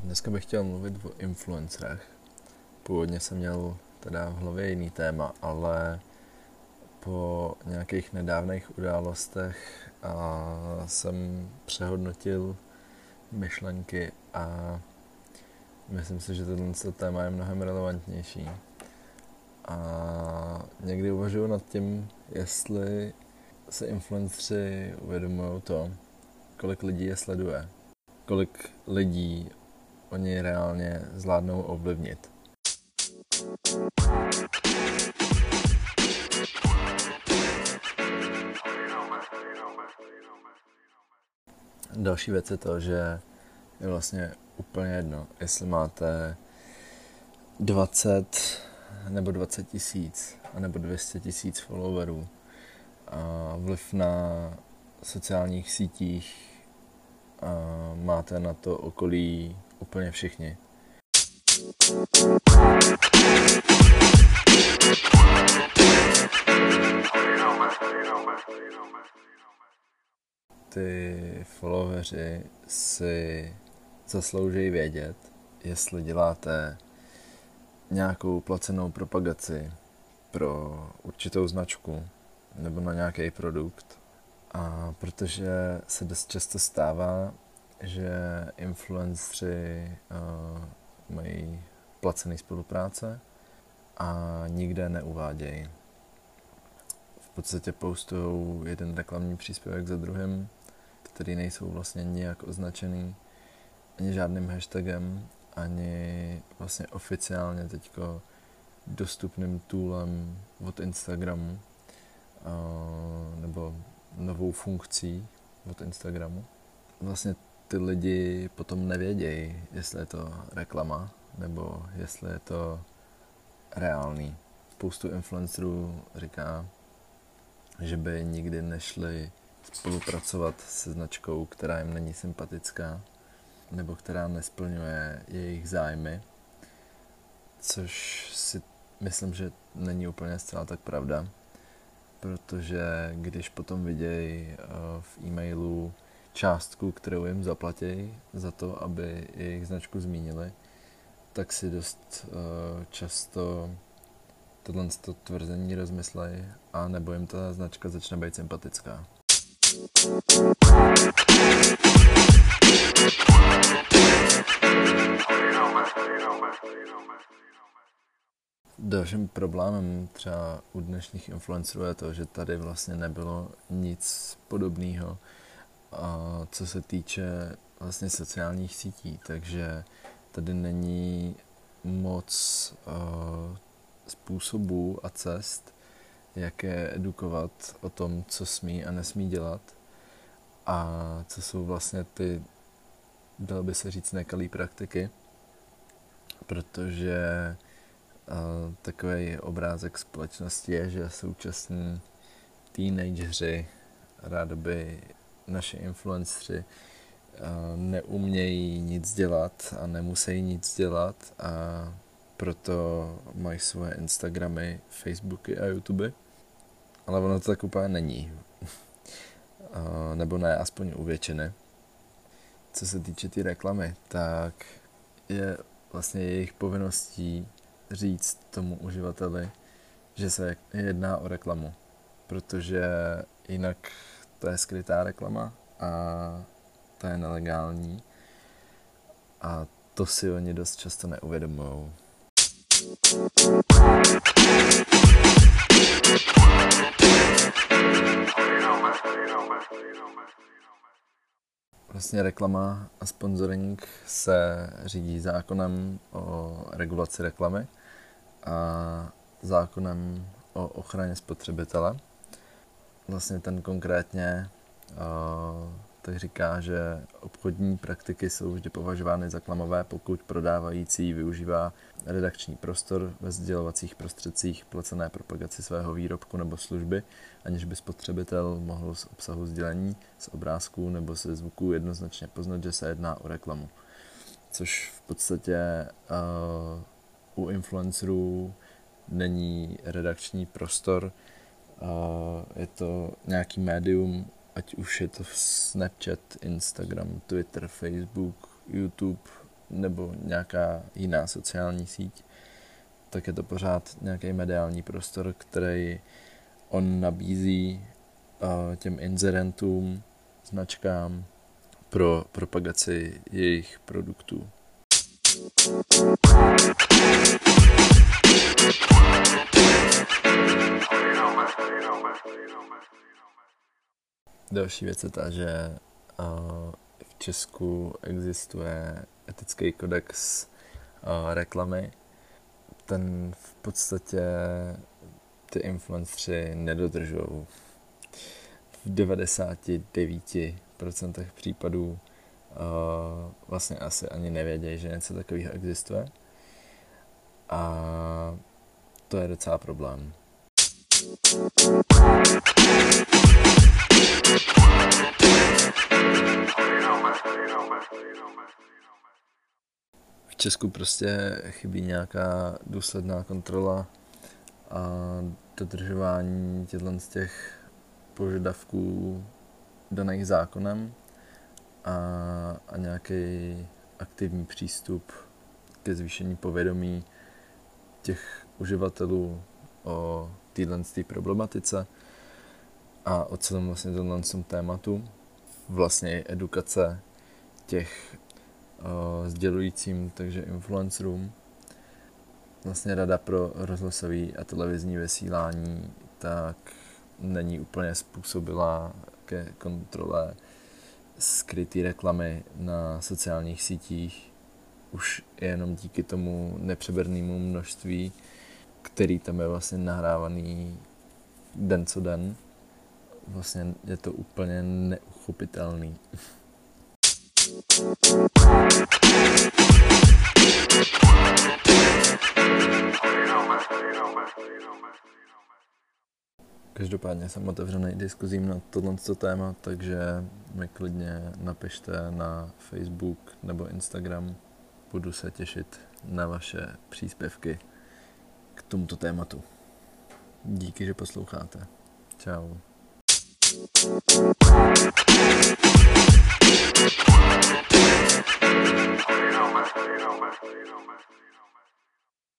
Dneska bych chtěl mluvit o influencerech. Původně jsem měl teda v hlavě jiný téma, ale po nějakých nedávných událostech a jsem přehodnotil myšlenky a myslím si, že tohle téma je mnohem relevantnější. A někdy uvažuji nad tím, jestli se influenceri uvědomují to, kolik lidí je sleduje, kolik lidí oni reálně zvládnou ovlivnit. Další věc je to, že je vlastně úplně jedno, jestli máte 20 nebo 20 tisíc, nebo 200 tisíc followerů. A vliv na sociálních sítích a máte na to okolí úplně všichni. Ty followeri si zaslouží vědět, jestli děláte nějakou placenou propagaci pro určitou značku nebo na nějaký produkt. A protože se dost často stává, že influenceri uh, mají placený spolupráce a nikde neuvádějí. V podstatě postují jeden reklamní příspěvek za druhým, který nejsou vlastně nijak označený ani žádným hashtagem, ani vlastně oficiálně teďko dostupným toolem od Instagramu nebo novou funkcí od Instagramu. Vlastně ty lidi potom nevědějí, jestli je to reklama nebo jestli je to reálný. Spoustu influencerů říká, že by nikdy nešli spolupracovat se značkou, která jim není sympatická nebo která nesplňuje jejich zájmy, což si myslím, že není úplně zcela tak pravda, protože když potom vidějí eh, v e-mailu částku, kterou jim zaplatí za to, aby jejich značku zmínili, tak si dost uh, často tohle tvrzení rozmyslejí a nebo jim ta značka začne být sympatická. Dalším problémem třeba u dnešních influencerů je to, že tady vlastně nebylo nic podobného co se týče vlastně sociálních sítí, takže tady není moc uh, způsobů a cest, jak je edukovat o tom, co smí a nesmí dělat a co jsou vlastně ty, dalo by se říct, nekalý praktiky, protože takový obrázek společnosti je, že současní teenageři rádoby naši influenceri eh, neumějí nic dělat a nemusí nic dělat a proto mají svoje Instagramy, Facebooky a YouTube. Ale ono to tak úplně není. Nebo ne, aspoň u většiny. Co se týče té tý reklamy, tak je vlastně jejich povinností říct tomu uživateli, že se jedná o reklamu. Protože jinak to je skrytá reklama a to je nelegální a to si oni dost často neuvědomují. Vlastně reklama a sponsoring se řídí zákonem o regulaci reklamy zákonem o ochraně spotřebitele vlastně ten konkrétně uh, tak říká, že obchodní praktiky jsou vždy považovány za klamové, pokud prodávající využívá redakční prostor ve sdělovacích prostředcích placené propagaci svého výrobku nebo služby, aniž by spotřebitel mohl z obsahu sdělení, z obrázků nebo ze zvuků jednoznačně poznat, že se jedná o reklamu. Což v podstatě uh, u influencerů není redakční prostor, je to nějaký médium, ať už je to Snapchat, Instagram, Twitter, Facebook, YouTube nebo nějaká jiná sociální síť, tak je to pořád nějaký mediální prostor, který on nabízí těm inzerentům, značkám pro propagaci jejich produktů. Další věc je ta, že v Česku existuje etický kodex reklamy. Ten v podstatě ty influenceri nedodržují. V 99% případů vlastně asi ani nevědějí, že něco takového existuje. A to je docela problém. V Česku prostě chybí nějaká důsledná kontrola a dodržování těchto z těch požadavků daných zákonem a, a nějaký aktivní přístup ke zvýšení povědomí těch uživatelů o téhle problematice a o celém vlastně tomhle tématu. Vlastně edukace těch uh, sdělujícím, takže influencerům. Vlastně rada pro rozhlasový a televizní vysílání tak není úplně způsobila ke kontrole skrytý reklamy na sociálních sítích už jenom díky tomu nepřebernému množství, který tam je vlastně nahrávaný den co den. Vlastně je to úplně neuchopitelný. Každopádně jsem otevřený diskuzím na tohle téma, takže mi klidně napište na Facebook nebo Instagram. Budu se těšit na vaše příspěvky tomuto tématu. Díky, že posloucháte. Ciao. you know, man. You know, man. You know, man.